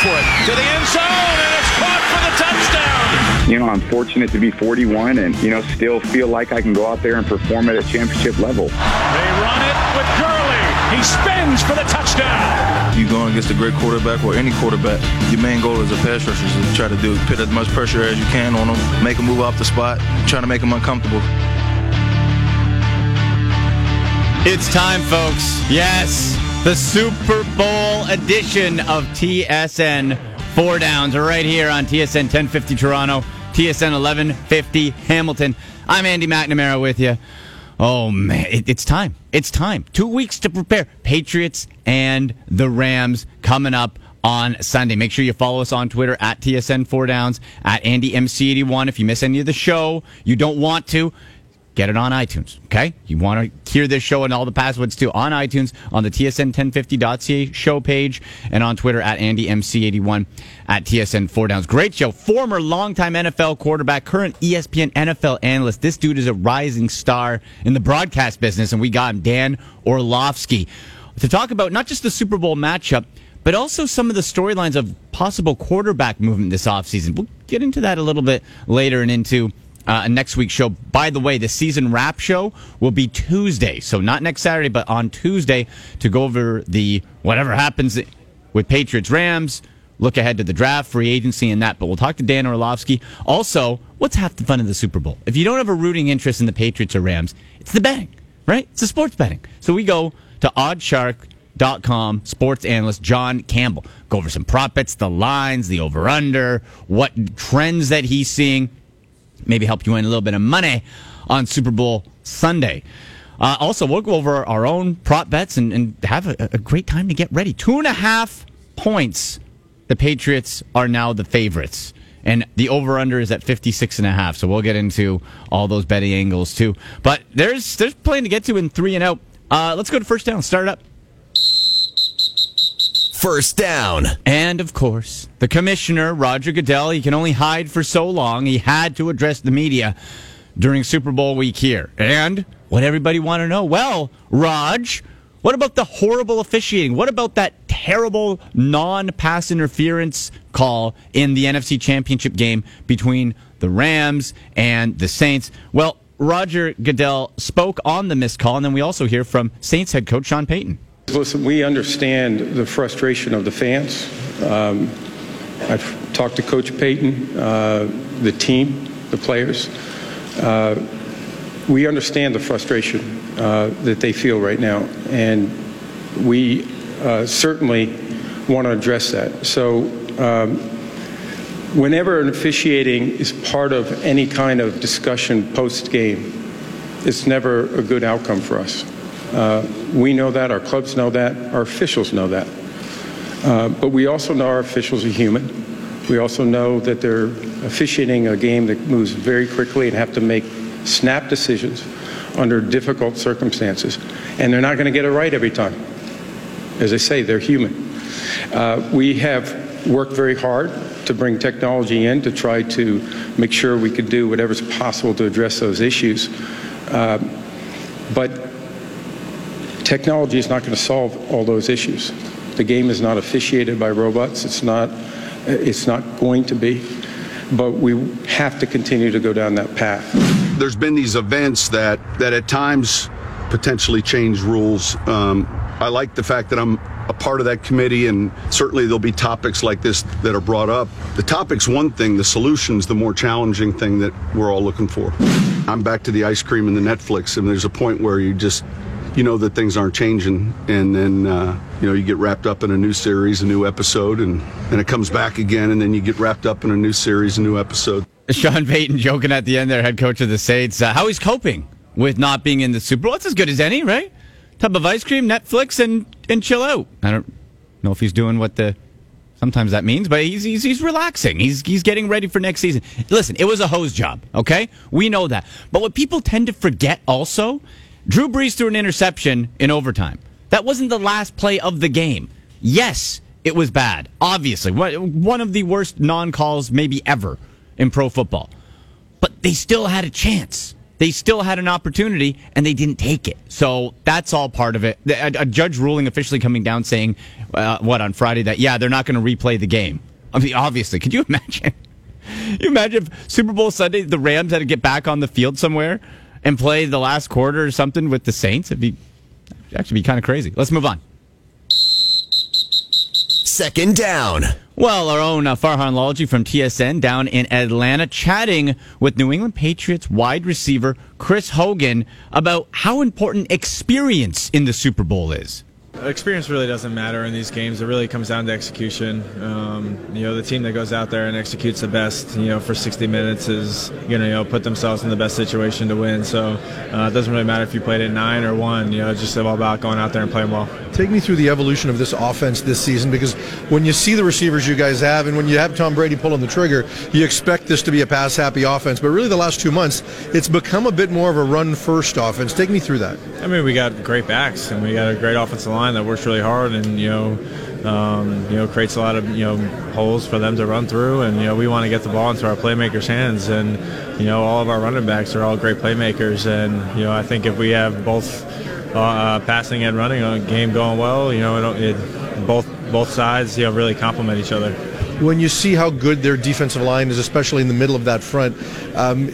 for it to the end zone, and it's caught for the touchdown. You know, I'm fortunate to be 41 and, you know, still feel like I can go out there and perform at a championship level. They run it with Gurley. He spins for the touchdown. You going against a great quarterback or any quarterback, your main goal as a pass rusher is to try to do put as much pressure as you can on them, make them move off the spot, trying to make them uncomfortable. It's time, folks. Yes, the Super Bowl edition of TSN Four Downs right here on TSN 1050 Toronto, TSN 1150 Hamilton. I'm Andy McNamara with you. Oh man, it, it's time. It's time. Two weeks to prepare. Patriots and the Rams coming up on Sunday. Make sure you follow us on Twitter at TSN Four Downs at AndyMC81. If you miss any of the show, you don't want to get it on iTunes. Okay, you want to hear this show and all the passwords too on iTunes on the TSN1050.ca show page and on Twitter at AndyMC81 at TSN Four Downs. Great show. Former longtime NFL quarterback, current ESPN NFL analyst. This dude is a rising star in the broadcast business, and we got him, Dan Orlovsky, to talk about not just the Super Bowl matchup. But also some of the storylines of possible quarterback movement this offseason. We'll get into that a little bit later and into uh, next week's show. By the way, the season wrap show will be Tuesday, so not next Saturday, but on Tuesday to go over the whatever happens with Patriots Rams. Look ahead to the draft, free agency, and that. But we'll talk to Dan Orlovsky. Also, what's half the fun of the Super Bowl? If you don't have a rooting interest in the Patriots or Rams, it's the betting, right? It's the sports betting. So we go to oddsshark.com sports analyst John Campbell. Go over some prop bets, the lines, the over under, what trends that he's seeing maybe help you win a little bit of money on Super Bowl Sunday. Uh, also, we'll go over our own prop bets and, and have a, a great time to get ready. Two and a half points. The Patriots are now the favorites. And the over under is at 56 and a half. So we'll get into all those betting angles too. But there's there's plenty to get to in three and out. Uh, let's go to first down. Start up. First down. And of course, the commissioner, Roger Goodell, he can only hide for so long. He had to address the media during Super Bowl week here. And what everybody want to know? Well, Raj, what about the horrible officiating? What about that terrible non-pass interference call in the NFC Championship game between the Rams and the Saints? Well, Roger Goodell spoke on the missed call, and then we also hear from Saints head coach Sean Payton. Listen, we understand the frustration of the fans. Um, I've talked to Coach Payton, uh, the team, the players. Uh, we understand the frustration uh, that they feel right now, and we uh, certainly want to address that. So, um, whenever an officiating is part of any kind of discussion post game, it's never a good outcome for us. Uh, we know that, our clubs know that, our officials know that. Uh, but we also know our officials are human. We also know that they're officiating a game that moves very quickly and have to make snap decisions under difficult circumstances. And they're not going to get it right every time. As I say, they're human. Uh, we have worked very hard to bring technology in to try to make sure we could do whatever's possible to address those issues. Uh, but technology is not going to solve all those issues. The game is not officiated by robots. It's not. It's not going to be. But we have to continue to go down that path. There's been these events that that at times potentially change rules. Um, I like the fact that I'm a part of that committee, and certainly there'll be topics like this that are brought up. The topic's one thing, the solution's the more challenging thing that we're all looking for. I'm back to the ice cream and the Netflix, and there's a point where you just you know that things aren't changing and then uh, you know you get wrapped up in a new series a new episode and and it comes back again and then you get wrapped up in a new series a new episode Sean Payton joking at the end there, head coach of the Saints. Uh, how he's coping with not being in the Super Bowl. It's as good as any, right? Tub of ice cream, Netflix, and and chill out. I don't know if he's doing what the sometimes that means, but he's he's, he's relaxing. He's he's getting ready for next season. Listen, it was a hose job, okay? We know that. But what people tend to forget also, Drew Brees threw an interception in overtime. That wasn't the last play of the game. Yes, it was bad. Obviously, one of the worst non-calls maybe ever in pro football. But they still had a chance. they still had an opportunity and they didn't take it. So that's all part of it. A, a judge ruling officially coming down saying, uh, what, on Friday that, yeah, they're not going to replay the game. I mean, obviously, could you imagine? you imagine if Super Bowl Sunday, the Rams had to get back on the field somewhere and play the last quarter or something with the Saints? It'd be actually be kind of crazy. Let's move on. Second down. Well, our own uh, Farhan Lalji from TSN down in Atlanta chatting with New England Patriots wide receiver Chris Hogan about how important experience in the Super Bowl is. Experience really doesn't matter in these games. It really comes down to execution. Um, you know, the team that goes out there and executes the best, you know, for 60 minutes is going to, you know, put themselves in the best situation to win. So uh, it doesn't really matter if you played at nine or one. You know, it's just all about going out there and playing well. Take me through the evolution of this offense this season because when you see the receivers you guys have and when you have Tom Brady pulling the trigger, you expect this to be a pass happy offense. But really, the last two months, it's become a bit more of a run first offense. Take me through that. I mean, we got great backs and we got a great offensive line line that works really hard and you know um, you know creates a lot of you know holes for them to run through. And you know we want to get the ball into our playmakers' hands. And you know all of our running backs are all great playmakers. And you know I think if we have both uh, passing and running a game going well you know it, it both both sides you know really complement each other when you see how good their defensive line is, especially in the middle of that front, um,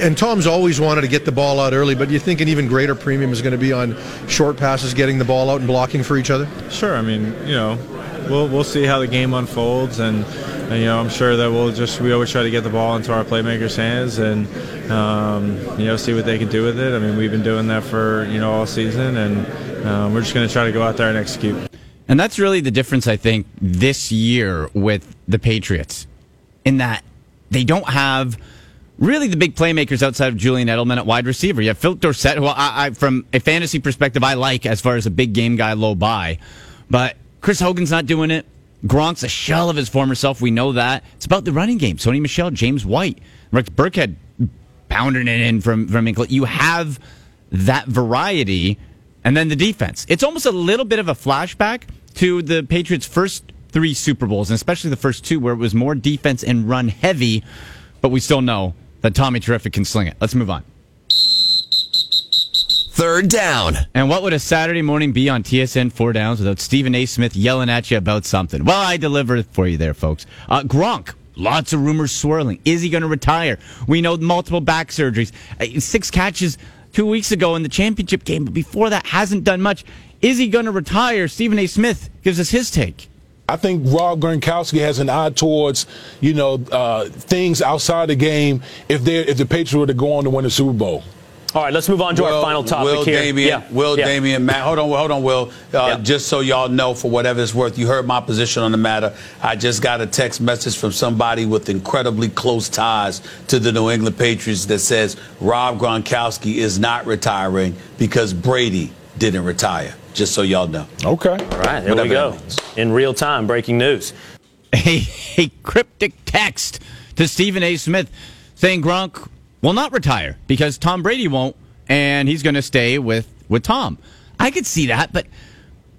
and Tom's always wanted to get the ball out early, but you think an even greater premium is going to be on short passes, getting the ball out and blocking for each other? Sure. I mean, you know, we'll we'll see how the game unfolds, and, and you know, I'm sure that we'll just we always try to get the ball into our playmakers' hands, and um, you know, see what they can do with it. I mean, we've been doing that for you know all season, and um, we're just going to try to go out there and execute. And that's really the difference, I think, this year with the Patriots, in that they don't have really the big playmakers outside of Julian Edelman at wide receiver. You have Phillip Dorsett, who I, I, from a fantasy perspective, I like as far as a big game guy low by. But Chris Hogan's not doing it. Gronk's a shell of his former self. We know that. It's about the running game. Sony Michel, James White, Rex Burkhead pounding it in from, from England. You have that variety. And then the defense. It's almost a little bit of a flashback to the Patriots' first three Super Bowls, and especially the first two, where it was more defense and run heavy. But we still know that Tommy Terrific can sling it. Let's move on. Third down. And what would a Saturday morning be on TSN Four Downs without Stephen A. Smith yelling at you about something? Well, I delivered it for you there, folks. Uh, Gronk. Lots of rumors swirling. Is he going to retire? We know multiple back surgeries. Uh, six catches two weeks ago in the championship game, but before that hasn't done much. Is he going to retire? Stephen A. Smith gives us his take. I think Rob Gronkowski has an eye towards, you know, uh, things outside the game if they if the Patriots were to go on to win the Super Bowl. All right, let's move on to Will, our final topic Will here. Damien, yeah. Will yeah. Damien, Matt, hold on, hold on, Will. Uh, yeah. Just so y'all know, for whatever it's worth, you heard my position on the matter. I just got a text message from somebody with incredibly close ties to the New England Patriots that says Rob Gronkowski is not retiring because Brady didn't retire. Just so y'all know. Okay. All right, there we go. In real time, breaking news. A, a cryptic text to Stephen A. Smith saying Gronk will not retire because Tom Brady won't, and he's going to stay with with Tom. I could see that, but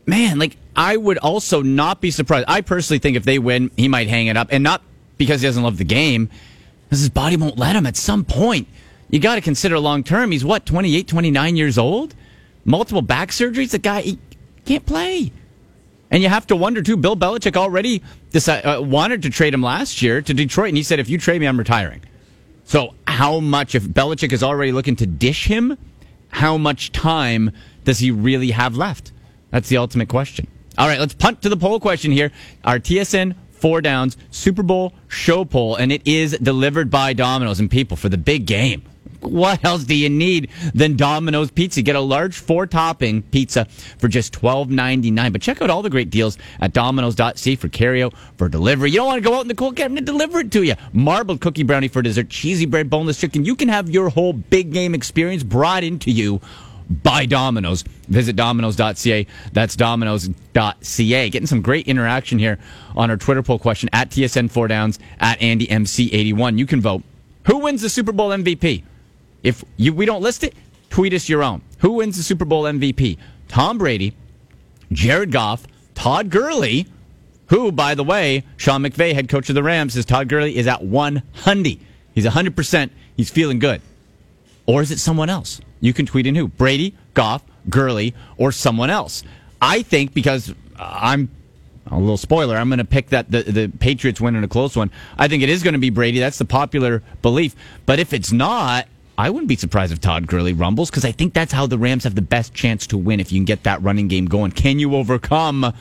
man, like I would also not be surprised. I personally think if they win, he might hang it up, and not because he doesn't love the game, because his body won't let him. At some point, you got to consider long term. He's what 28, 29 years old, multiple back surgeries. The guy he can't play. And you have to wonder too. Bill Belichick already decided, uh, wanted to trade him last year to Detroit, and he said, "If you trade me, I'm retiring." So, how much if Belichick is already looking to dish him? How much time does he really have left? That's the ultimate question. All right, let's punt to the poll question here. Our TSN four downs Super Bowl show poll, and it is delivered by Domino's and people for the big game. What else do you need than Domino's Pizza? Get a large four topping pizza for just twelve ninety nine. But check out all the great deals at Domino's.ca for carryout, for delivery. You don't want to go out in the cold, to deliver it to you. Marbled cookie brownie for dessert, cheesy bread, boneless chicken. You can have your whole big game experience brought into you by Domino's. Visit Domino's.ca. That's Domino's.ca. Getting some great interaction here on our Twitter poll question at TSN4 Downs at AndyMC81. You can vote. Who wins the Super Bowl MVP? If you, we don't list it, tweet us your own. Who wins the Super Bowl MVP? Tom Brady, Jared Goff, Todd Gurley, who, by the way, Sean McVay, head coach of the Rams, says Todd Gurley is at 100. He's 100%. He's feeling good. or is it someone else? You can tweet in who Brady, Goff, Gurley, or someone else. I think because I'm a little spoiler. I'm going to pick that the, the Patriots win in a close one. I think it is going to be Brady. That's the popular belief. But if it's not, I wouldn't be surprised if Todd Gurley rumbles because I think that's how the Rams have the best chance to win if you can get that running game going. Can you overcome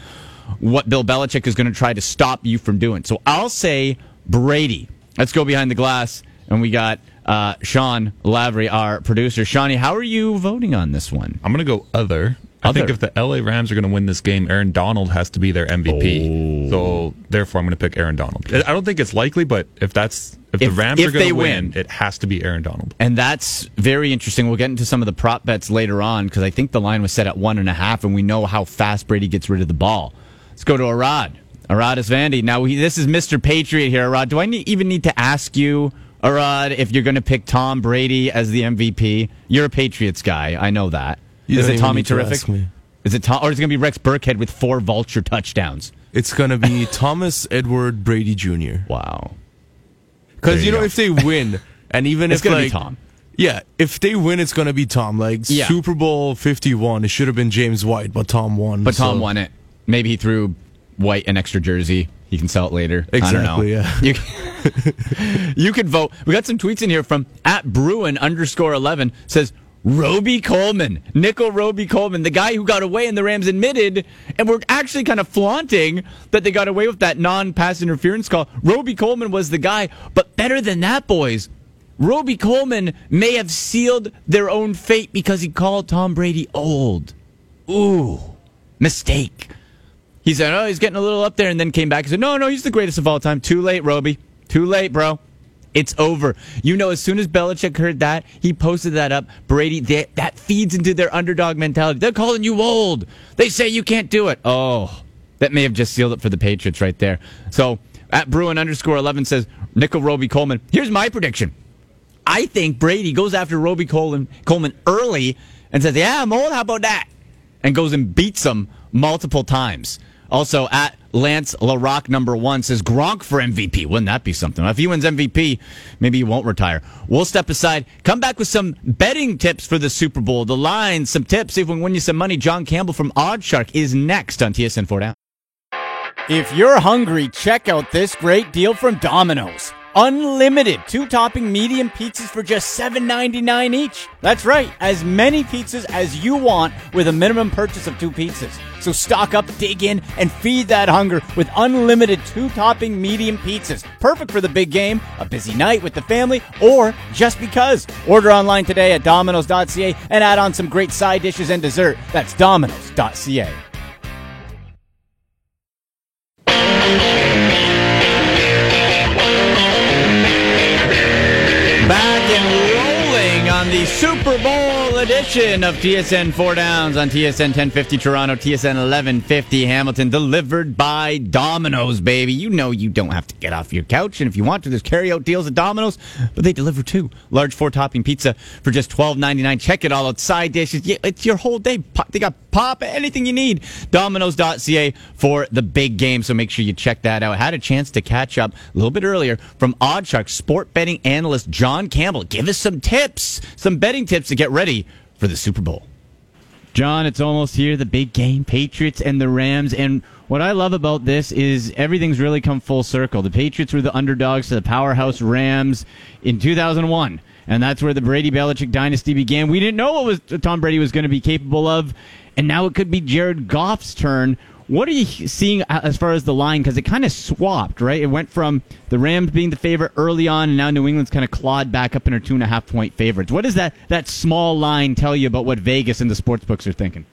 what Bill Belichick is going to try to stop you from doing? So I'll say Brady. Let's go behind the glass. And we got uh, Sean Lavery, our producer. Shawnee, how are you voting on this one? I'm going to go other. I think if the LA Rams are going to win this game, Aaron Donald has to be their MVP. Oh. So therefore, I'm going to pick Aaron Donald. I don't think it's likely, but if that's if, the Rams if are going to win, win. it has to be Aaron Donald. And that's very interesting. We'll get into some of the prop bets later on because I think the line was set at one and a half, and we know how fast Brady gets rid of the ball. Let's go to Arad. Arad is Vandy. Now, we, this is Mr. Patriot here. Arad, do I need, even need to ask you, Arad, if you're going to pick Tom Brady as the MVP? You're a Patriots guy. I know that. You is it Tommy to Terrific? Is it Tom, or is it going to be Rex Burkhead with four vulture touchdowns? It's gonna be Thomas Edward Brady Jr. Wow. Because you you know if they win, and even It's if gonna be like, Tom. Yeah, if they win, it's gonna be Tom. Like Yeah. Super Bowl Fifty One, it should have been James White, but Tom won. But Tom so- won it. Maybe he threw White an extra jersey. He can sell it later. Exactly, I don't know. You, you could vote. We got some tweets in here from at Bruin underscore eleven says Robey Coleman, Nickell Robey Coleman, the guy who got away and the Rams admitted, and we're actually kind of flaunting that they got away with that non-pass interference call. Robey Coleman was the guy, but better than that, boys. Robey Coleman may have sealed their own fate because he called Tom Brady old. Ooh, mistake. He said, "Oh, he's getting a little up there," and then came back and said, "No, no, he's the greatest of all time." Too late, Robey. Too late, bro. It's over. You know, as soon as Belichick heard that, he posted that up. Brady, they, that feeds into their underdog mentality. They're calling you old. They say you can't do it. Oh, that may have just sealed it for the Patriots right there. So at Bruin underscore eleven says Nickell Robey Coleman. Here's my prediction. I think Brady goes after Robey Coleman, Coleman early and says, "Yeah, I'm old. How about that?" and goes and beats him multiple times. Also, at Lance LaRock number one says Gronk for MVP. Wouldn't that be something? If he wins MVP, maybe he won't retire. We'll step aside, come back with some betting tips for the Super Bowl, the lines, some tips, see if we can win you some money. John Campbell from Odds Shark is next on TSN 4 Down. If you're hungry, check out this great deal from Domino's. Unlimited two topping medium pizzas for just $7.99 each. That's right, as many pizzas as you want with a minimum purchase of two pizzas. So stock up, dig in, and feed that hunger with unlimited two topping medium pizzas. Perfect for the big game, a busy night with the family, or just because. Order online today at domino's.ca and add on some great side dishes and dessert. That's domino's.ca. Back and rolling on the Super Bowl edition of TSN 4 Downs on TSN 1050 Toronto, TSN 1150 Hamilton, delivered by Domino's, baby. You know you don't have to get off your couch, and if you want to, there's carry-out deals at Domino's, but they deliver too. Large four-topping pizza for just $12.99. Check it all out. Side dishes. It's your whole day. They got pop, anything you need. Domino's.ca for the big game, so make sure you check that out. Had a chance to catch up a little bit earlier from OddsShark sport betting analyst John Campbell. Give us some tips, some betting tips to get ready for the Super Bowl. John, it's almost here, the big game, Patriots and the Rams. And what I love about this is everything's really come full circle. The Patriots were the underdogs to the powerhouse Rams in 2001. And that's where the Brady Belichick dynasty began. We didn't know what was Tom Brady was going to be capable of. And now it could be Jared Goff's turn. What are you seeing uh, as far as the line? Because it kind of swapped, right? It went from the Rams being the favorite early on, and now New England's kind of clawed back up in her two and a half point favorites. What does that, that small line tell you about what Vegas and the sports books are thinking?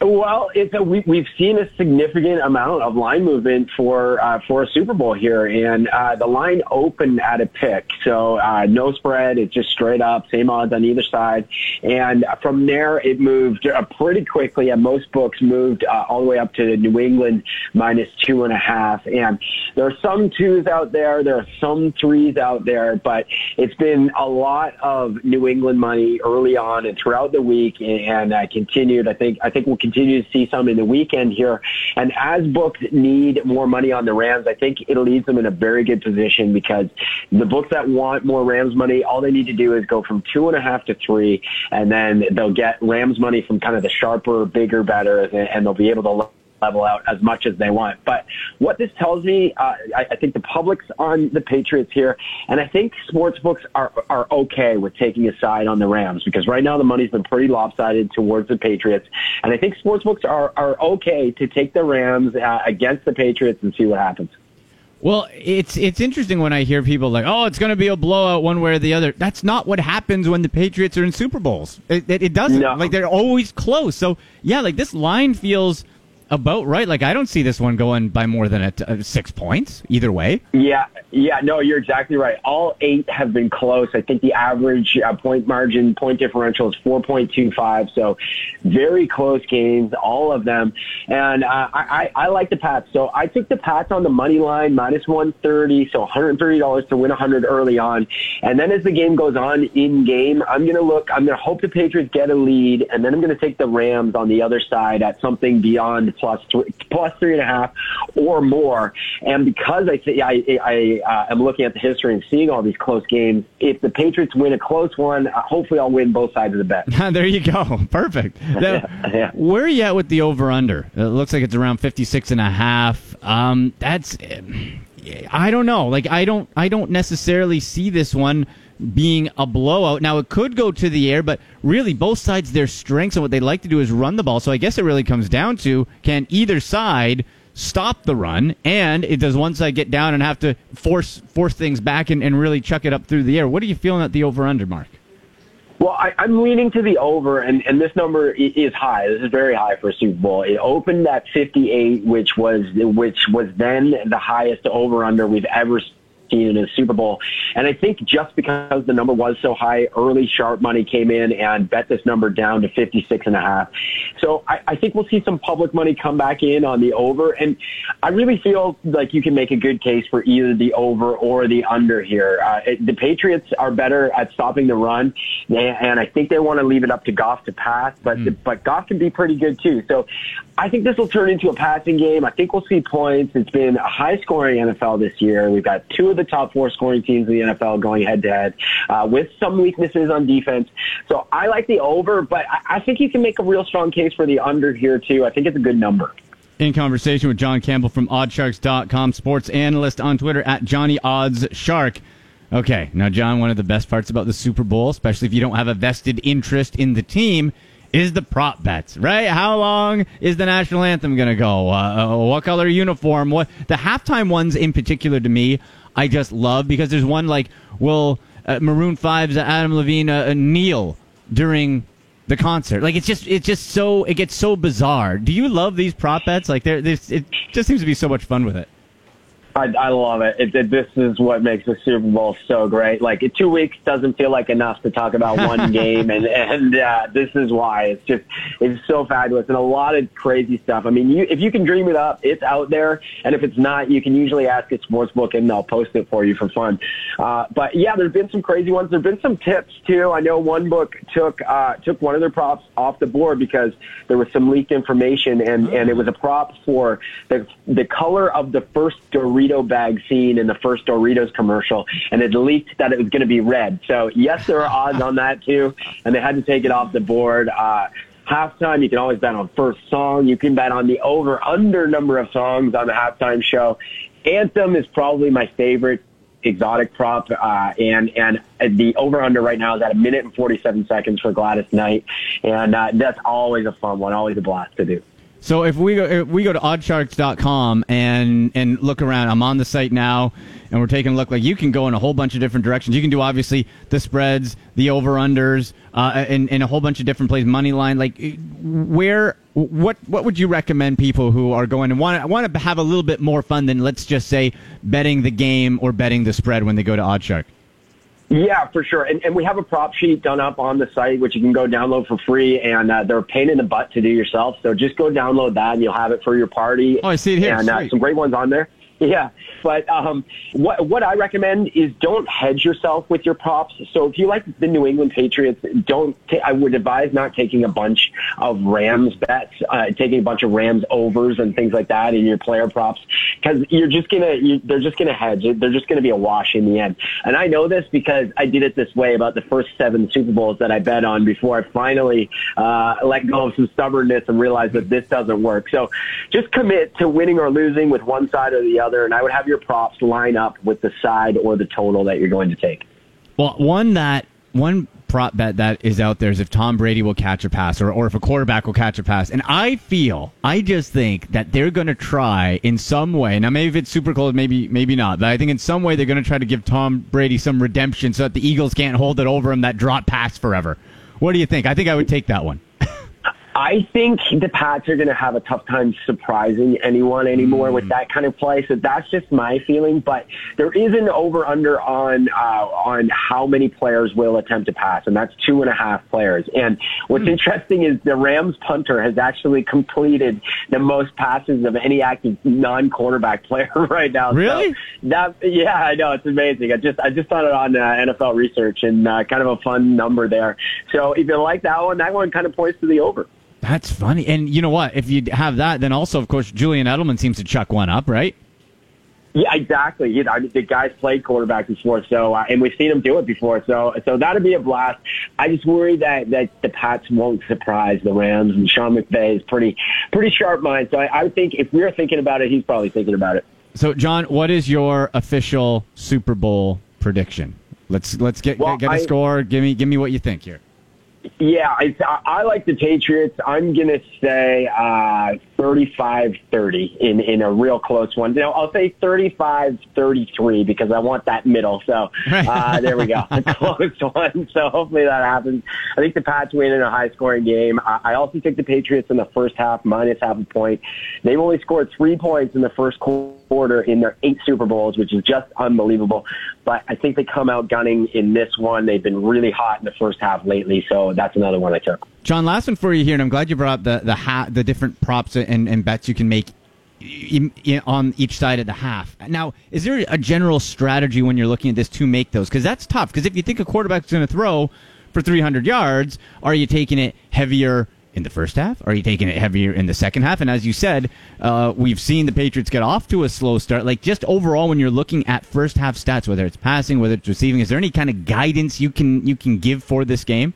Well, it's a, we, we've seen a significant amount of line movement for uh, for a Super Bowl here, and uh, the line opened at a pick, so uh, no spread. It's just straight up, same odds on either side, and from there it moved uh, pretty quickly. And most books moved uh, all the way up to New England minus two and a half. And there are some twos out there, there are some threes out there, but it's been a lot of New England money early on and throughout the week, and uh, continued. I think I think we'll continue to see some in the weekend here. And as books need more money on the Rams, I think it leaves them in a very good position because the books that want more Rams money, all they need to do is go from two and a half to three, and then they'll get Rams money from kind of the sharper, bigger, better, and, they'll be able to level out as much as they want. But what this tells me, uh, I, I think the public's on the Patriots here, and I think sports books are are okay with taking a side on the Rams because right now the money's been pretty lopsided towards the Patriots, and I think sports books are are okay to take the Rams uh, against the Patriots and see what happens. Well, it's it's interesting when I hear people like, "Oh, it's going to be a blowout one way or the other." That's not what happens when the Patriots are in Super Bowls. It, it, it doesn't. No. Like they're always close. So yeah, like this line feels about right. Like I don't see this one going by more than t- uh, six points either way. Yeah, yeah, no, you're exactly right. All eight have been close. I think the average uh, point margin, point differential is 4.25. So very close games, all of them. And uh, I, I, I like the Pats. So I took the Pats on the money line, minus 130. So $130 to win a 100 early on. And then as the game goes on in game, I'm going to look, I'm going to hope the Patriots get a lead. And then I'm going to take the Rams on the other side at something beyond plus three, plus three and a half or more. And because I, th- I, I uh, am looking at the history and seeing all these close games, if the Patriots win a close one, uh, hopefully I'll win both sides of the bet. there you go. Perfect. Now, yeah. Where are you at with the over under? It looks like it's around 56 and a half. Um, that's I don't know. Like I don't I don't necessarily see this one being a blowout. Now it could go to the air, but really both sides their strengths and what they like to do is run the ball. So I guess it really comes down to can either side stop the run and it does one side get down and have to force force things back and, and really chuck it up through the air. What are you feeling at the over under mark? Well, I, I'm leaning to the over, and, and this number is high. This is very high for a Super Bowl. It opened at 58, which was which was then the highest over under we've ever seen in a Super Bowl. And I think just because the number was so high, early sharp money came in and bet this number down to 56 and a half. So I, I think we'll see some public money come back in on the over. And I really feel like you can make a good case for either the over or the under here. Uh, it, the Patriots are better at stopping the run, and- I think they want to leave it up to Goff to pass, but, but Goff can be pretty good too. So I think this will turn into a passing game. I think we'll see points. It's been a high scoring NFL this year. We've got two of the top four scoring teams in the NFL going head to head uh, with some weaknesses on defense. So I like the over, but I, I think you can make a real strong case for the under here too. I think it's a good number. In conversation with John Campbell from oddsshark.com, sports analyst on Twitter at Johnny Odds Shark. Okay, now, John, one of the best parts about the Super Bowl, especially if you don't have a vested interest in the team, is the prop bets, right? How long is the national anthem going to go? Uh, uh, what color uniform? What the halftime ones in particular to me, I just love because there's one like will uh, Maroon 5's Adam Levine uh, uh, kneel during the concert. Like it's just it's just so it gets so bizarre. Do you love these prop bets? Like there, it just seems to be so much fun with it. I, I love it. It, it. This is what makes the Super Bowl so great. Like two weeks doesn't feel like enough to talk about one game, and and uh, this is why it's just it's so fabulous and a lot of crazy stuff. I mean, you, if you can dream it up, it's out there, and if it's not, you can usually ask at Sportsbook and they'll post it for you for fun. Uh, but yeah, there's been some crazy ones. There've been some tips too. I know one book took uh, took one of their props off the board because there was some leaked information, and and it was a prop for the the color of the first Dorito bag seen in the first Doritos commercial, and it leaked that it was going to be red. So yes, there are odds on that too, and they had to take it off the board. Uh, halftime, you can always bet on first song. You can bet on the over under number of songs on the halftime show. Anthem is probably my favorite exotic prop, uh, and and the over under right now is at a minute and forty seven seconds for Gladys Knight, and uh, that's always a fun one, always a blast to do. So if we go if we go to oddsshark.com and and look around, I'm on the site now and we're taking a look like you can go in a whole bunch of different directions. You can do obviously the spreads, the over unders, uh, and, and a whole bunch of different plays, money line. Like where what what would you recommend people who are going and want want to have a little bit more fun than let's just say betting the game or betting the spread when they go to OddsShark? Yeah, for sure. And, and we have a prop sheet done up on the site, which you can go download for free. And uh, they're a pain in the butt to do yourself. So just go download that and you'll have it for your party. Oh, I see it here. And uh, some great ones on there. Yeah, but um, what what I recommend is don't hedge yourself with your props. So if you like the New England Patriots, don't. Ta- I would advise not taking a bunch of Rams bets, uh, taking a bunch of Rams overs and things like that in your player props because you're just gonna you, they're just gonna hedge. They're just gonna be a wash in the end. And I know this because I did it this way about the first seven Super Bowls that I bet on before I finally uh, let go of some stubbornness and realized that this doesn't work. So just commit to winning or losing with one side or the other, and I would have your props line up with the side or the total that you're going to take. Well, one that one prop bet that is out there is if Tom Brady will catch a pass or, or if a quarterback will catch a pass. And I feel, I just think that they're going to try in some way. Now, maybe if it's super cold, maybe maybe not. But I think in some way they're going to try to give Tom Brady some redemption so that the Eagles can't hold it over him that drop pass forever. What do you think? I think I would take that one. I think the Pats are going to have a tough time surprising anyone anymore with that kind of play. So that's just my feeling. But there is an over under on uh, on how many players will attempt to pass, and that's two and a half players. And what's interesting is the Rams punter has actually completed the most passes of any active non quarterback player right now. Really? So that yeah, I know it's amazing. I just I just found it on uh, NFL research and uh, kind of a fun number there. So if you like that one, that one kind of points to the over. That's funny. And you know what? If you have that, then also, of course, Julian Edelman seems to chuck one up, right? Yeah, exactly. You know, I mean, the guy's played quarterback before, so uh, and we've seen him do it before. So, so that'd be a blast. I just worry that that the Pats won't surprise the Rams, and Sean McVay is pretty pretty sharp mind. So, I, I think if we're thinking about it, he's probably thinking about it. So, John, what is your official Super Bowl prediction? Let's let's get Well, get a I- score. Give me give me what you think here. Yeah, I, I like the Patriots. I'm going to say uh, 35-30 in, in a real close one. You know, I'll say 35-33 because I want that middle. So uh, there we go. A close one. So hopefully that happens. I think the Pats win in a high-scoring game. I, I also think the Patriots in the first half minus half a point. They've only scored three points in the first quarter in their eight Super Bowls, which is just unbelievable. But I think they come out gunning in this one. They've been really hot in the first half lately, so that's another one I took. John, last one for you here, and I'm glad you brought up the the ha- the different props and, and bets you can make in, in, on each side of the half. Now, is there a general strategy when you're looking at this to make those? Because that's tough. Because if you think a quarterback's going to throw for 300 yards, are you taking it heavier? In the first half? Are you taking it heavier in the second half? And as you said, uh, we've seen the Patriots get off to a slow start. Like just overall, when you're looking at first half stats, whether it's passing, whether it's receiving, is there any kind of guidance you can you can give for this game?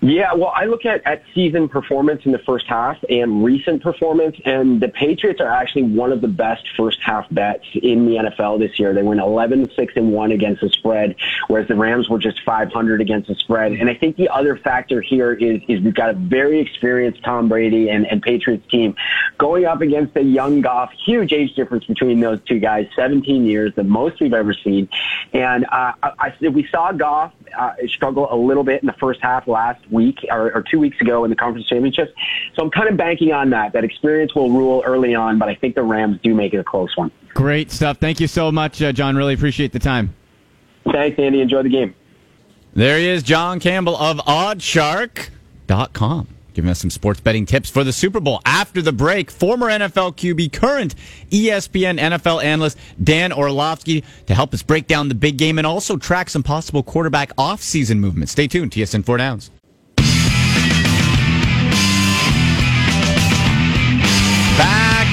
Yeah, well, I look at, at season performance in the first half and recent performance, and the Patriots are actually one of the best first half bets in the NFL this year. They went 11 6 and 1 against the spread, whereas the Rams were just 500 against the spread. And I think the other factor here is, is we've got a very experienced Tom Brady and, and Patriots team going up against a young Goff, huge age difference between those two guys, 17 years, the most we've ever seen. And uh, I, I, we saw Goff uh, struggle a little bit in the first half last week or, or two weeks ago in the conference championships. So I'm kind of banking on that. That experience will rule early on, but I think the Rams do make it a close one. Great stuff. Thank you so much, uh, John. Really appreciate the time. Thanks, Andy. Enjoy the game. There he is, John Campbell of oddsshark.com. Giving us some sports betting tips for the Super Bowl. After the break, former NFL QB, current ESPN NFL analyst Dan Orlovsky to help us break down the big game and also track some possible quarterback off-season movements. Stay tuned. TSN 4 Downs.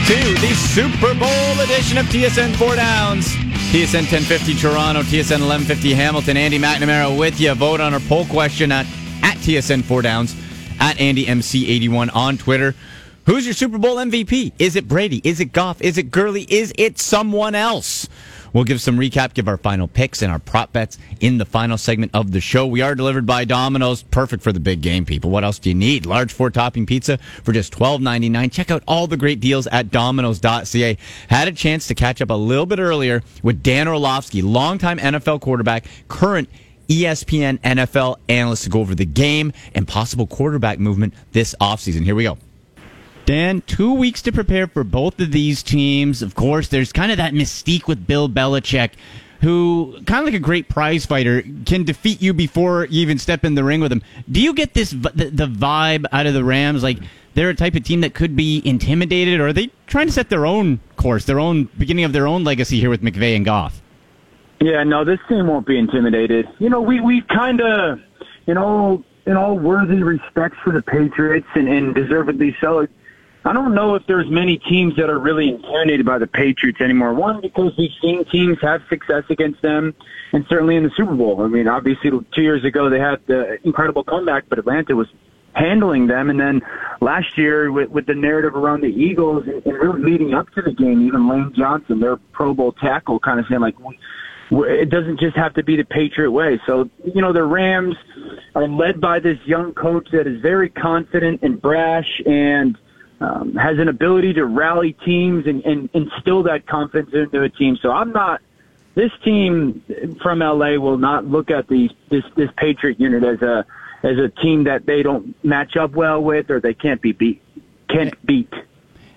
To the Super Bowl edition of TSN 4 Downs. TSN 1050 Toronto, TSN 1150 Hamilton. Andy McNamara with you. Vote on our poll question at, at TSN 4 Downs, at AndyMC81 on Twitter. Who's your Super Bowl MVP? Is it Brady? Is it Goff? Is it Gurley? Is it someone else? We'll give some recap, give our final picks and our prop bets in the final segment of the show. We are delivered by Domino's. Perfect for the big game, people. What else do you need? Large four topping pizza for just $12.99. Check out all the great deals at Domino's.ca. Had a chance to catch up a little bit earlier with Dan Orlovsky, longtime NFL quarterback, current ESPN NFL analyst to go over the game and possible quarterback movement this offseason. Here we go. Dan, two weeks to prepare for both of these teams. Of course, there's kind of that mystique with Bill Belichick, who, kind of like a great prize fighter, can defeat you before you even step in the ring with him. Do you get this the, the vibe out of the Rams? Like they're a type of team that could be intimidated, or are they trying to set their own course, their own beginning of their own legacy here with McVay and Goff. Yeah, no, this team won't be intimidated. You know, we we kind of, you know, in all worthy respects for the Patriots and, and deservedly so. I don't know if there's many teams that are really intimidated by the Patriots anymore. One, because we've seen teams have success against them, and certainly in the Super Bowl. I mean, obviously, two years ago they had the incredible comeback, but Atlanta was handling them. And then last year, with, with the narrative around the Eagles and, and really leading up to the game, even Lane Johnson, their Pro Bowl tackle, kind of saying like, it doesn't just have to be the Patriot way. So, you know, the Rams are led by this young coach that is very confident and brash and um, has an ability to rally teams and, and instill that confidence into a team. So I'm not, this team from LA will not look at these, this, this Patriot unit as a, as a team that they don't match up well with or they can't be beat, can't beat.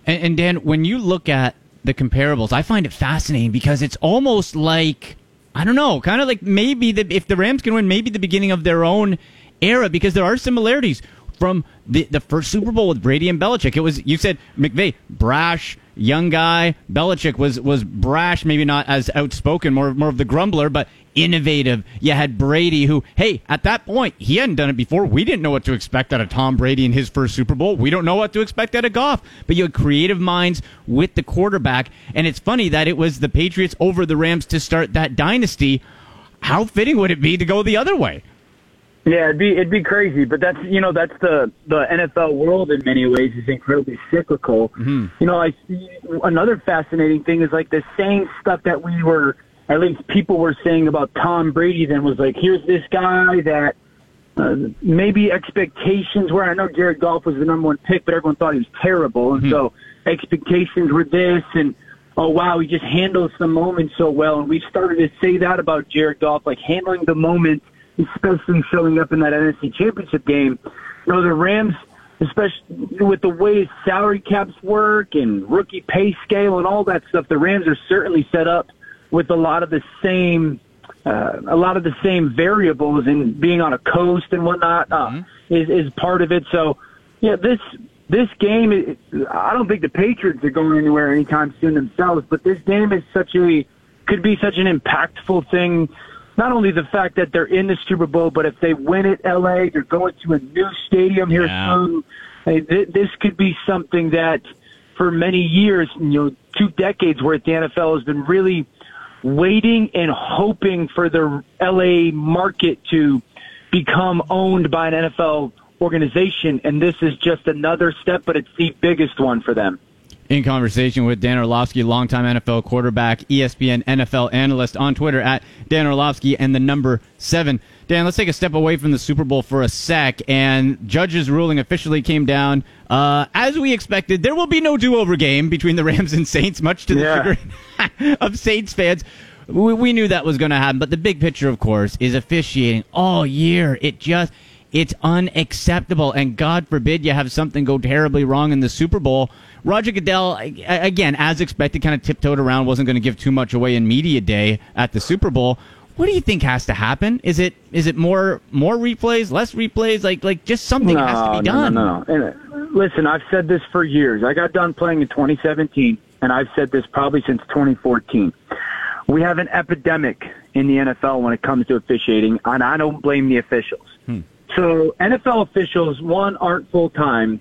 And, and Dan, when you look at the comparables, I find it fascinating because it's almost like I don't know, kind of like maybe the, if the Rams can win, maybe the beginning of their own era because there are similarities from the the first Super Bowl with Brady and Belichick. It was you said McVay brash young guy. Belichick was was brash, maybe not as outspoken, more more of the grumbler, but innovative. You had Brady, who hey, at that point he hadn't done it before. We didn't know what to expect out of Tom Brady in his first Super Bowl. We don't know what to expect out of Goff. But you had creative minds with the quarterback, and it's funny that it was the Patriots over the Rams to start that dynasty. How fitting would it be to go the other way? Yeah, it'd be it'd be crazy, but that's you know that's the the NFL world in many ways is incredibly cyclical. Mm-hmm. You know, I another fascinating thing is like the same stuff that we were at least people were saying about Tom Brady. Then was like, here's this guy that uh, maybe expectations were. I know Jared Goff was the number one pick, but everyone thought he was terrible, and Mm-hmm. so expectations were this and. Oh wow, he just handles the moment so well, and we've started to say that about Jared Goff, like handling the moment especially showing up in that NFC Championship game. You know, the Rams, especially with the way salary caps work and rookie pay scale and all that stuff, the Rams are certainly set up with a lot of the same. Uh, a lot of the same variables and being on a coast and whatnot uh, is is part of it. So, yeah, this this game, I don't think the Patriots are going anywhere anytime soon themselves. But this game is such a could be such an impactful thing not only the fact that they're in the Super Bowl, but if they win it, LA, they're going to a new stadium here Yeah. soon. Hey, th- this could be something that, for many years, you know, two decades worth, the NFL has been really waiting and hoping for the LA market to become owned by an NFL organization, and this is just another step, but it's the biggest one for them. In conversation with Dan Orlovsky, longtime NFL quarterback, ESPN NFL analyst on Twitter at Dan Orlovsky and the number seven. Dan, let's take a step away from the Super Bowl for a sec. And judges' ruling officially came down. Uh, as we expected, there will be no do-over game between the Rams and Saints, much to the Yeah. chagrin of Saints fans. We, we knew that was going to happen, but the big picture, of course, is officiating all year. It just it's unacceptable, and God forbid you have something go terribly wrong in the Super Bowl. Roger Goodell, again, as expected, kind of tiptoed around, wasn't going to give too much away in media day at the Super Bowl. What do you think has to happen? Is it is it more more replays, less replays? Like like just something no, has to be done. No, no, no. Uh, listen, I've said this for years. I got done playing in 2017, and I've said this probably since 2014. We have an epidemic in the NFL when it comes to officiating, and I don't blame the officials. So NFL officials, one, aren't full time.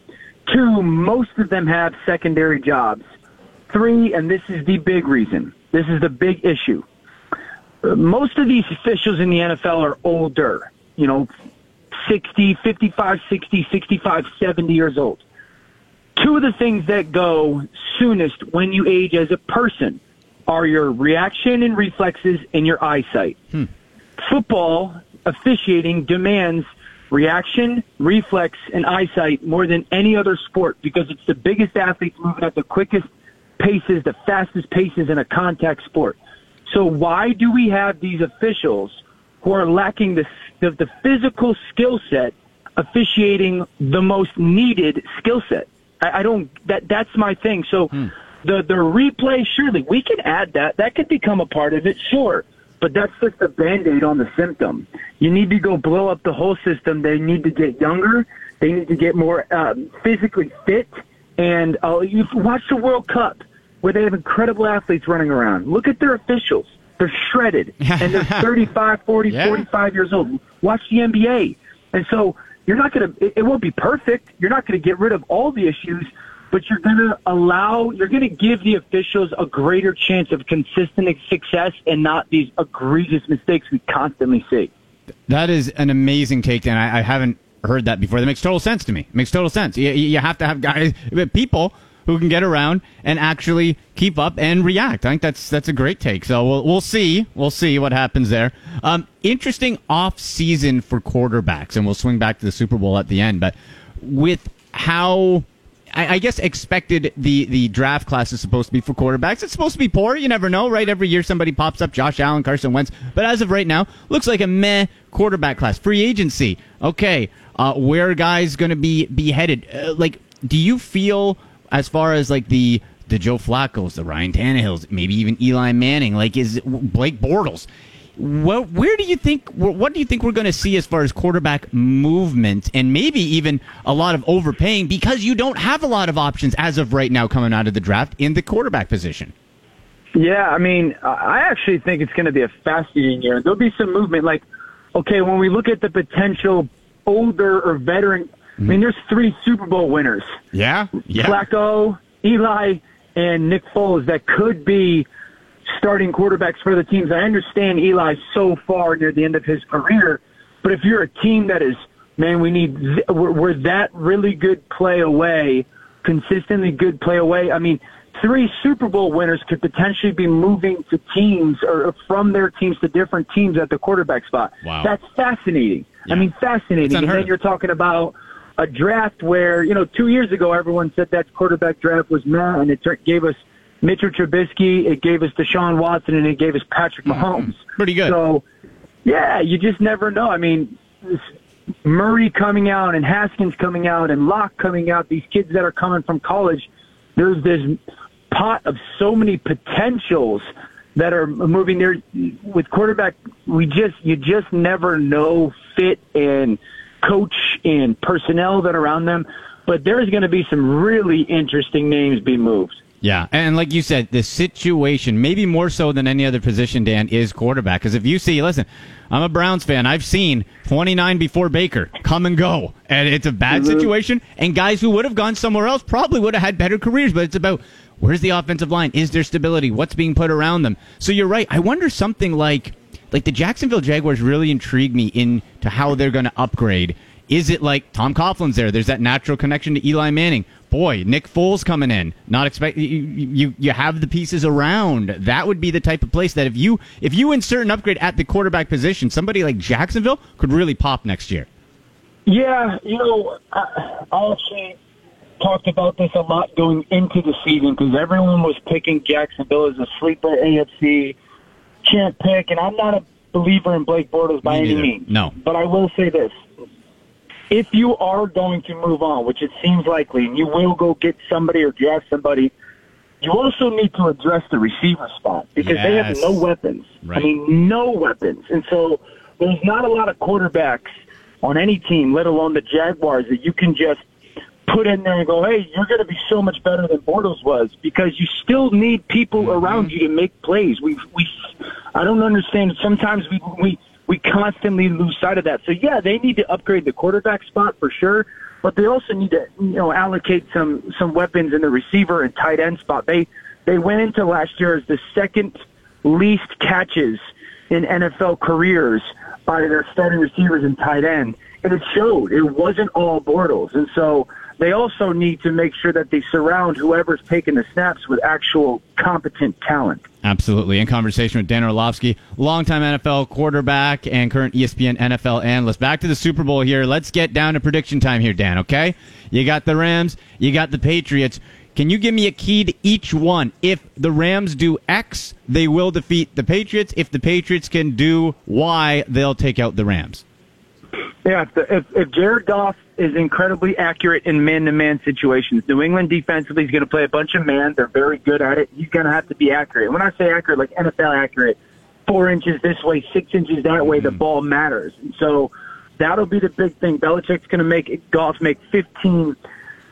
Two, most of them have secondary jobs. Three, and this is the big reason. This is the big issue. Most of these officials in the NFL are older. You know, 60, 55, 60, 65, 70 years old. Two of the things that go soonest when you age as a person are your reaction and reflexes and your eyesight. Hmm. Football officiating demands reaction, reflex, and eyesight more than any other sport because it's the biggest athletes moving at the quickest paces, the fastest paces in a contact sport. So why do we have these officials who are lacking the the, the physical skill set officiating the most needed skill set? I, I don't. That that's my thing. So hmm. the the replay, surely we can add that. That could become a part of it, sure. But that's just a band-aid on the symptom. You need to go blow up the whole system. They need to get younger. They need to get more um, physically fit. And uh, you've watched the World Cup. where they have incredible athletes running around. Look at their officials. They're shredded and they're 35, 40, Yeah. 45 years old. Watch the NBA. And so you're not going to, it, it won't be perfect. You're not going to get rid of all the issues, but you're going to allow, you're going to give the officials a greater chance of consistent success and not these egregious mistakes we constantly see. That is an amazing take, and I, I haven't heard that before. That makes total sense to me. It makes total sense. You, you have to have guys, people who can get around and actually keep up and react. I think that's that's a great take. So we'll we'll see we'll see what happens there. Um, interesting off season for quarterbacks, and we'll swing back to the Super Bowl at the end. But with how I, I guess expected the the draft class is supposed to be for quarterbacks. It's supposed to be poor. You never know, right? Every year somebody pops up. Josh Allen, Carson Wentz. But as of right now, looks like a meh quarterback class. Free agency. Okay, uh, where guys going to be be headed? Uh, like, do you feel as far as like the the Joe Flacco's, the Ryan Tannehills, maybe even Eli Manning? Like, is Blake Bortles? Well, where do you think? What do you think we're going to see as far as quarterback movement, and maybe even a lot of overpaying because you don't have a lot of options as of right now coming out of the draft in the quarterback position? Yeah, I mean, I actually think it's going to be a fascinating year. There'll be some movement. Like, okay, when we look at the potential older or veteran, I mean, mm-hmm. there's three Super Bowl winners. Yeah, yeah. Flacco, Eli, and Nick Foles that could be starting quarterbacks for the teams. I understand Eli's so far near the end of his career, but if you're a team that is, man, we need, we're, we're that really good play away, consistently good play away. I mean, three Super Bowl winners could potentially be moving to teams or from their teams to different teams at the quarterback spot. Wow. That's fascinating. I mean, fascinating. And then you're talking about a draft where, you know, two years ago everyone said that quarterback draft was meh, and it gave us Mitchell Trubisky, it gave us Deshaun Watson, and it gave us Patrick mm-hmm. Mahomes. Pretty good. So, yeah, you just never know. I mean, this Murray coming out and Haskins coming out and Lock coming out, these kids that are coming from college, there's this pot of so many potentials that are moving there with quarterback. We just, you just never know fit and coach and personnel that are around them. But there's going to be some really interesting names being moved. Yeah, and like you said, the situation, maybe more so than any other position, Dan, is quarterback. Because if you see, listen, I'm a Browns fan. I've seen 29 before Baker come and go, and it's a bad Mm-hmm. situation. And guys who would have gone somewhere else probably would have had better careers. But it's about where's the offensive line? Is there stability? What's being put around them? So you're right. I wonder something like like the Jacksonville Jaguars really intrigue me into how they're going to upgrade. Is it like Tom Coughlin's there? There's that natural connection to Eli Manning. Boy, Nick Foles coming in. Not expect you, you. You have the pieces around. That would be the type of place that if you if you insert an upgrade at the quarterback position, somebody like Jacksonville could really pop next year. Yeah, you know, I, I actually talked about this a lot going into the season because everyone was picking Jacksonville as a sleeper AFC champ pick, and I'm not a believer in Blake Bortles by any means. No. But I will say this. If you are going to move on, which it seems likely, and you will go get somebody or draft somebody, you also need to address the receiver spot because they have no weapons. Right. I mean, no weapons. And so there's not a lot of quarterbacks on any team, let alone the Jaguars, that you can just put in there and go, hey, you're going to be so much better than Bortles was because you still need people mm-hmm. around you to make plays. We, we, I don't understand. Sometimes we, we, we constantly lose sight of that. So yeah, they need to upgrade the quarterback spot for sure, but they also need to, you know, allocate some, some weapons in the receiver and tight end spot. They, they went into last year as the second least catches in NFL careers by their starting receivers and tight end. And it showed. It wasn't all Bortles. And so they also need to make sure that they surround whoever's taking the snaps with actual competent talent. Absolutely. In conversation with Dan Orlovsky, longtime NFL quarterback and current ESPN NFL analyst. Back to the Super Bowl here. Let's get down to prediction time here, Dan, okay? You got the Rams, you got the Patriots. Can you give me a key to each one? If the Rams do X, they will defeat the Patriots. If the Patriots can do Y, they'll take out the Rams. Yeah, if, the, if, if Jared Goff is incredibly accurate in man-to-man situations, New England defensively is going to play a bunch of man. They're very good at it. He's going to have to be accurate. When I say accurate, like NFL accurate, four inches this way, six inches that way, the hmm. ball matters. And so that'll be the big thing. Belichick's going to make Goff make 15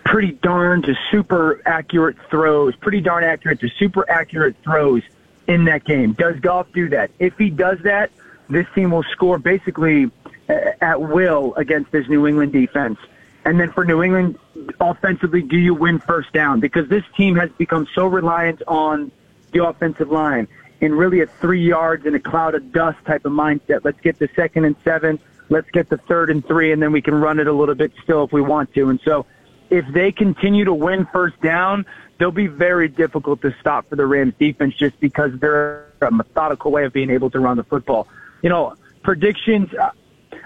pretty darn to super accurate throws, pretty darn accurate to super accurate throws in that game. Does Goff do that? If he does that, this team will score basically at will against this New England defense. And then for New England, offensively, do you win first down? Because this team has become so reliant on the offensive line in really a three yards in a cloud of dust type of mindset. Let's get the second and seven. Let's get the third and three, and then we can run it a little bit still if we want to. And so if they continue to win first down, they'll be very difficult to stop for the Rams defense just because they're a methodical way of being able to run the football. You know, predictions, uh,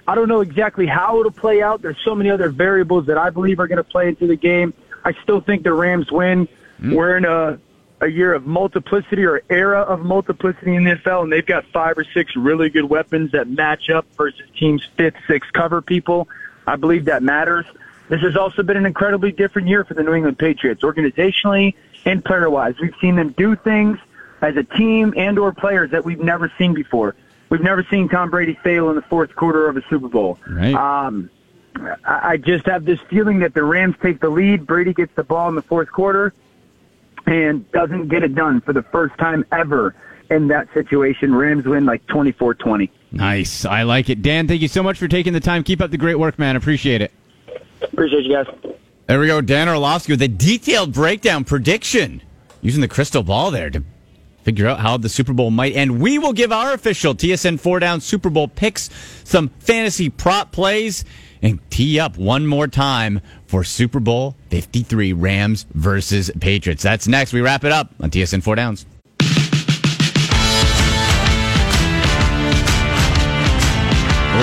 I don't know exactly how it'll play out. There's so many other variables that I believe are going to play into the game. I still think the Rams win. Mm. We're in a a year of multiplicity or era of multiplicity in the NFL, and they've got five or six really good weapons that match up versus teams' fifth, sixth cover people. I believe that matters. This has also been an incredibly different year for the New England Patriots, organizationally and player-wise. We've seen them do things as a team and or players that we've never seen before. We've never seen Tom Brady fail in the fourth quarter of a Super Bowl. Right. Um, I I just have this feeling that the Rams take the lead. Brady gets the ball in the fourth quarter and doesn't get it done for the first time ever in that situation. Rams win like 24-20. Nice. I like it. Dan, thank you so much for taking the time. Keep up the great work, man. Appreciate it. Appreciate you guys. There we go. Dan Orlovsky with a detailed breakdown prediction using the crystal ball there to figure out how the Super Bowl might end. We will give our official TSN 4 down Super Bowl picks, some fantasy prop plays, and tee up one more time for Super Bowl 53 Rams versus Patriots. That's next. We wrap it up on TSN 4 Downs.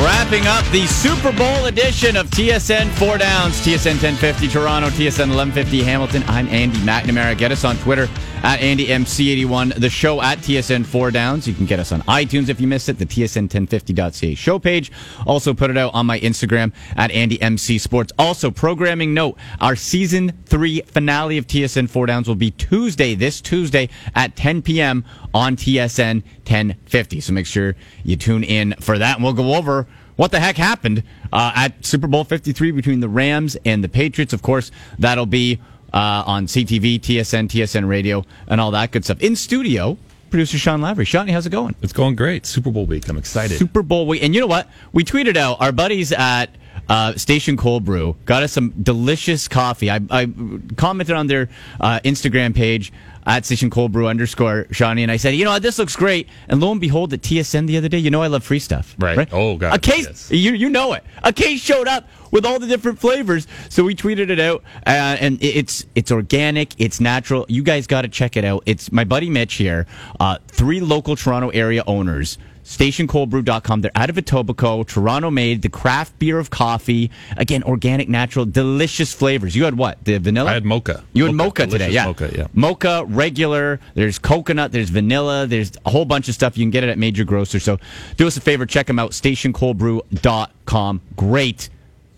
Wrapping up the Super Bowl edition of TSN 4 Downs, TSN 1050 Toronto, TSN 1150 Hamilton. I'm Andy McNamara. Get us on Twitter at AndyMC81, the show at TSN 4 Downs. You can get us on iTunes if you missed it, the TSN1050.ca show page. Also put it out on my Instagram at AndyMC Sports. Also, programming note, our season three finale of TSN 4 Downs will be Tuesday, this Tuesday at 10 p.m. on TSN 1050. So make sure you tune in for that. And we'll go over what the heck happened uh, at Super Bowl 53 between the Rams and the Patriots. Of course, that'll be uh, on CTV, TSN, TSN Radio, and all that good stuff. In studio, producer Sean Lavery. Sean, how's it going? It's going great. Super Bowl week. I'm excited. Super Bowl week. And you know what? We tweeted out our buddies at uh, Station Cold Brew got us some delicious coffee. I, I commented on their uh, Instagram page at Station Cold Brew underscore Shawnee, and I said, you know what, this looks great. And lo and behold, at TSN the other day, you know I love free stuff. Right. Oh, God. A case, yes. you, you know it. A case showed up with all the different flavors. So we tweeted it out, uh, and it's it's organic, it's natural. You guys got to check it out. It's my buddy Mitch here, uh, three local Toronto area owners. StationColdBrew.com. They're out of Etobicoke, Toronto made, the craft beer of coffee. Again, organic, natural, delicious flavors. You had what? The vanilla? I had mocha. You had mocha, today, yeah. Mocha, yeah. Mocha, regular, there's coconut, there's vanilla, there's a whole bunch of stuff. You can get it at major grocers. So do us a favor, check them out, stationcoldbrew.com. Great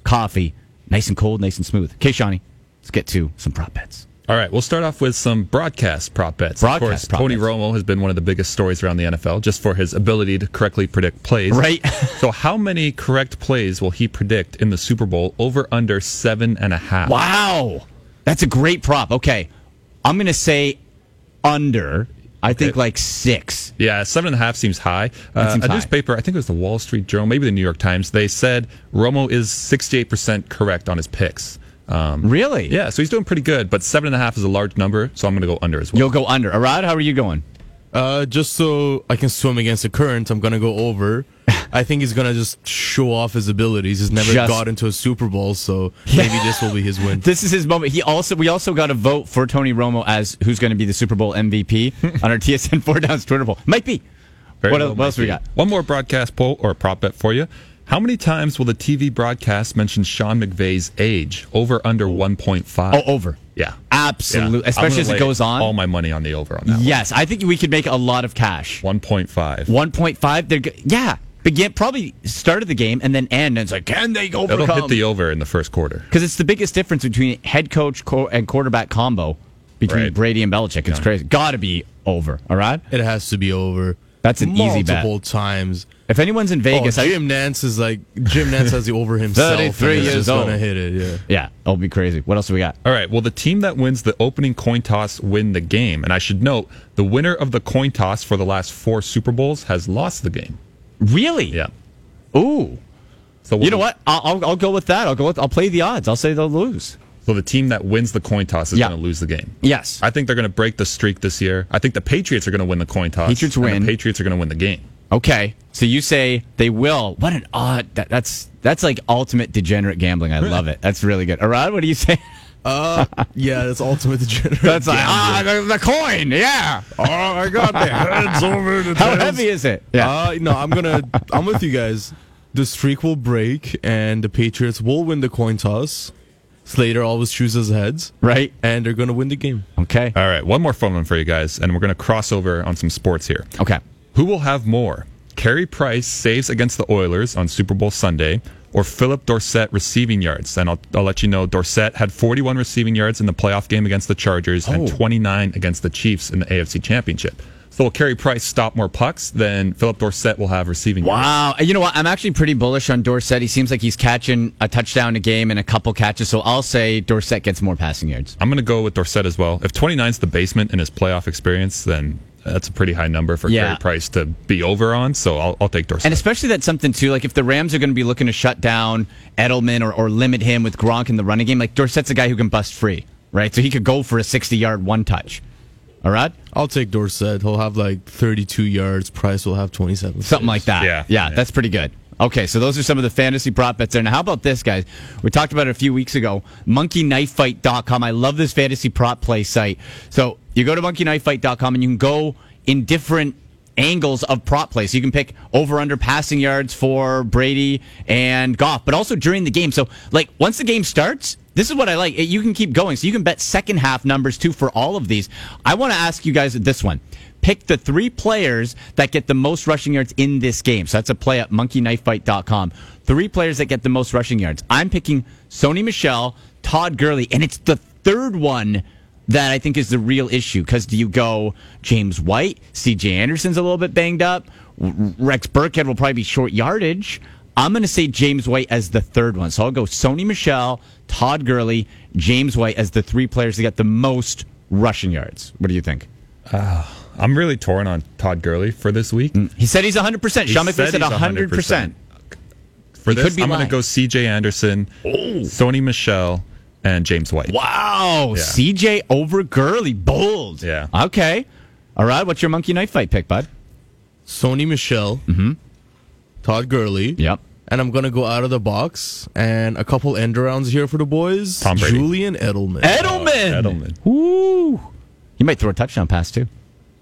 coffee. Nice and cold, nice and smooth. Okay, Shawnee, let's get to some prop bets. All right, we'll start off with some broadcast prop bets. Broadcast of course, prop Tony bets. Romo has been one of the biggest stories around the NFL just for his ability to correctly predict plays. Right. so, how many correct plays will he predict in the Super Bowl over under seven and a half? Wow. That's a great prop. Okay. I'm going to say under. I think like six. Yeah, seven and a half seems high. Uh, seems a high. newspaper, I think it was the Wall Street Journal, maybe the New York Times, they said Romo is 68% correct on his picks. Um, really? Yeah, so he's doing pretty good, but seven and a half is a large number, so I'm going to go under as well. You'll go under. Arad, how are you going? Uh, just so I can swim against the current, I'm gonna go over. I think he's gonna just show off his abilities. He's never Just- got into a Super Bowl, so maybe this will be his win. This is his moment. He also we also got a vote for Tony Romo as who's going to be the Super Bowl MVP on our TSN Four Downs Twitter poll. Might be. Very what well else, what else we got? One more broadcast poll or prop bet for you. How many times will the TV broadcast mention Sean McVay's age? Over under 1.5? Oh, over. Yeah. Absolutely. Yeah. Especially as it goes on. All my money on the over on that. Yes, I think we could make a lot of cash. 1.5. 1.5. They're g- yeah. Begin probably started the game and then end. And it's like, can they go for It'll hit the over in the first quarter. Because it's the biggest difference between head coach co- and quarterback combo between Right. Brady and Belichick. It's Yeah. crazy. Got to be over. All right. It has to be over. That's an easy bet. multiple times. If anyone's in oh, Vegas, oh, I- Jim Nantz is like Jim Nantz has the over himself. 33 and is years just old. Gonna hit it. Yeah. Yeah, it'll be crazy. What else do we got? All right. Well, the team that wins the opening coin toss win the game. And I should note the winner of the coin toss for the last four Super Bowls has lost the game. Really? Yeah. Ooh. So You know what? I'll, I'll, I'll go with that. I'll go with. I'll play the odds. I'll say they'll lose. So the team that wins the coin toss is Yeah. going to lose the game. Yes. I think they're going to break the streak this year. I think the Patriots are going to win the coin toss. Patriots and win. The Patriots are going to win the game. Okay. So you say they will. What an odd. That, that's that's like ultimate degenerate gambling. I love it. That's really good. Arad, what do you say? Uh, yeah, that's ultimate degenerate. That's like ah the, the coin. Yeah. Oh, I got the heads over the How tails. heavy is it? Yeah. Uh, no, I'm gonna. I'm with you guys. The streak will break, and the Patriots will win the coin toss. Slater always chooses heads, right? And they're gonna win the game. Okay. All right. One more fun one for you guys, and we're going to cross over on some sports here. Okay. Who will have more? Carey Price saves against the Oilers on Super Bowl Sunday, or Philip Dorsett receiving yards? And I'll, I'll let you know Dorsett had 41 receiving yards in the playoff game against the Chargers and Oh. 29 against the Chiefs in the AFC Championship. So will Carey Price stop more pucks than Philip Dorsett will have receiving yards? Wow. You know what? I'm actually pretty bullish on Dorsett. He seems like he's catching a touchdown a game and a couple catches. So I'll say Dorsett gets more passing yards. I'm going to go with Dorsett as well. If 29 is the basement in his playoff experience, then that's a pretty high number for Yeah. Carey Price to be over on. So I'll, I'll take Dorsett. And especially that's something too. Like if the Rams are going to be looking to shut down Edelman or, or limit him with Gronk in the running game, like Dorsett's a guy who can bust free, right? So he could go for a 60 yard one touch. All right, I'll take Dorsett. He'll have like 32 yards. Price will have 27. something like that. Yeah. yeah, that's pretty good. Okay, so those are some of the fantasy prop bets there. Now, how about this, guys? We talked about it a few weeks ago. MonkeyKnifeFight.com. I love this fantasy prop play site. So you go to MonkeyKnifeFight.com and you can go in different angles of prop play. So you can pick over under passing yards for Brady and Goff, but also during the game. So like once the game starts, this is what I like. You can keep going. So you can bet second half numbers too for all of these. I want to ask you guys this one. Pick the three players that get the most rushing yards in this game. So that's a play at monkeyknifefight.com. Three players that get the most rushing yards. I'm picking Sony Michel, Todd Gurley, and it's the third one that I think is the real issue. Because do you go James White? CJ Anderson's a little bit banged up. Rex Burkhead will probably be short yardage. I'm going to say James White as the third one. So I'll go Sony Michel, Todd Gurley, James White as the three players that get the most rushing yards. What do you think? Uh, I'm really torn on Todd Gurley for this week. He said he's 100%. He Sean McVay said said he's 100%. For He this, I'm going to go C.J. Anderson, Sony Michel, and James White. Wow. Yeah. CJ over Gurley. Bold. Yeah. Okay. All right. What's your monkey knife fight pick, bud? Sony Michel, Mm-hmm. Todd Gurley. Yep. And I'm gonna go out of the box and a couple end arounds here for the boys. Tom Brady. Julian Edelman. Edelman. Edelman. Ooh. He might throw a touchdown pass, too.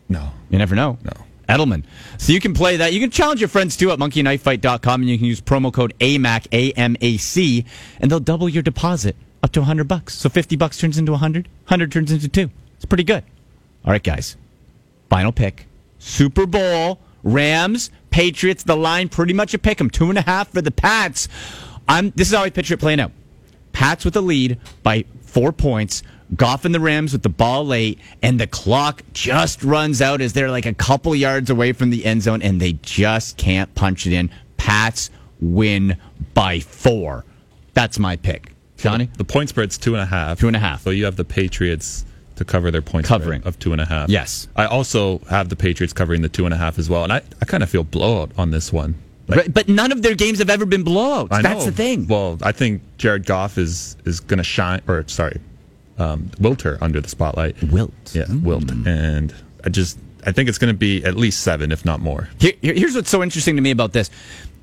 No. You never know. No. Edelman. So you can play that. You can challenge your friends too at monkeyknifefight.com and you can use promo code AMAC, A-M-A-C, and they'll double your deposit up to 100 bucks. So 50 bucks turns into 100, 100 turns into 2. It's pretty good. All right, guys. Final pick. Super Bowl, Rams, Patriots, the line pretty much a pick 'em. Two and a half for the Pats. I'm, this is how I picture it playing out. Pats with a lead by four points. Goff and the Rams with the ball late, and the clock just runs out as they're like a couple yards away from the end zone, and they just can't punch it in. Pats win by four. That's my pick. Johnny? The point spread's two and a half. Two and a half. So you have the Patriots to cover their point Covering. spread of two and a half. Yes. I also have the Patriots covering the two and a half as well. And I, I kind of feel blowout on this one. But, but none of their games have ever been blowouts. That's the thing. Well, I think Jared Goff is is going to shine, or sorry, um, Wilter under the spotlight. Wilt. Yeah, Wilt. And I just, I think it's going to be at least seven, if not more. Here, here- here's what's so interesting to me about this.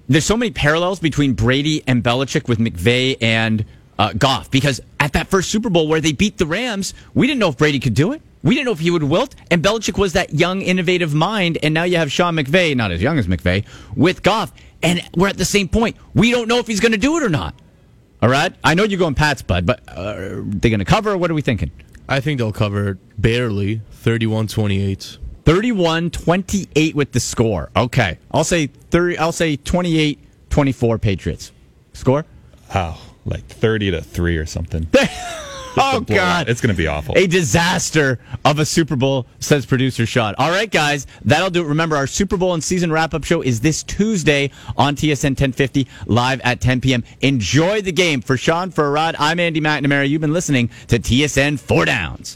There's so many parallels between Brady and Belichick with McVay and uh, Goff because at that first Super Bowl where they beat the Rams, we didn't know if Brady could do it. We didn't know if he would wilt, and Belichick was that young, innovative mind. And now you have Sean McVay, not as young as McVay, with Goff, and we're at the same point. We don't know if he's going to do it or not. All right, I know you're going Pats, bud, but uh, are they going to cover? What are we thinking? I think they'll cover barely 31 28. 31 28 with the score. Okay. I'll say 30 I'll say 28 24 Patriots. Score? Wow, like thirty to three or something. Oh. God. It's going to be awful. A disaster of a Super Bowl, says producer Sean. All right, guys, that'll do it. Remember, our Super Bowl and season wrap up show is this Tuesday on TSN 1050, live at 10 p.m. Enjoy the game. For Sean, for Rod, I'm Andy McNamara. You've been listening to TSN Four Downs.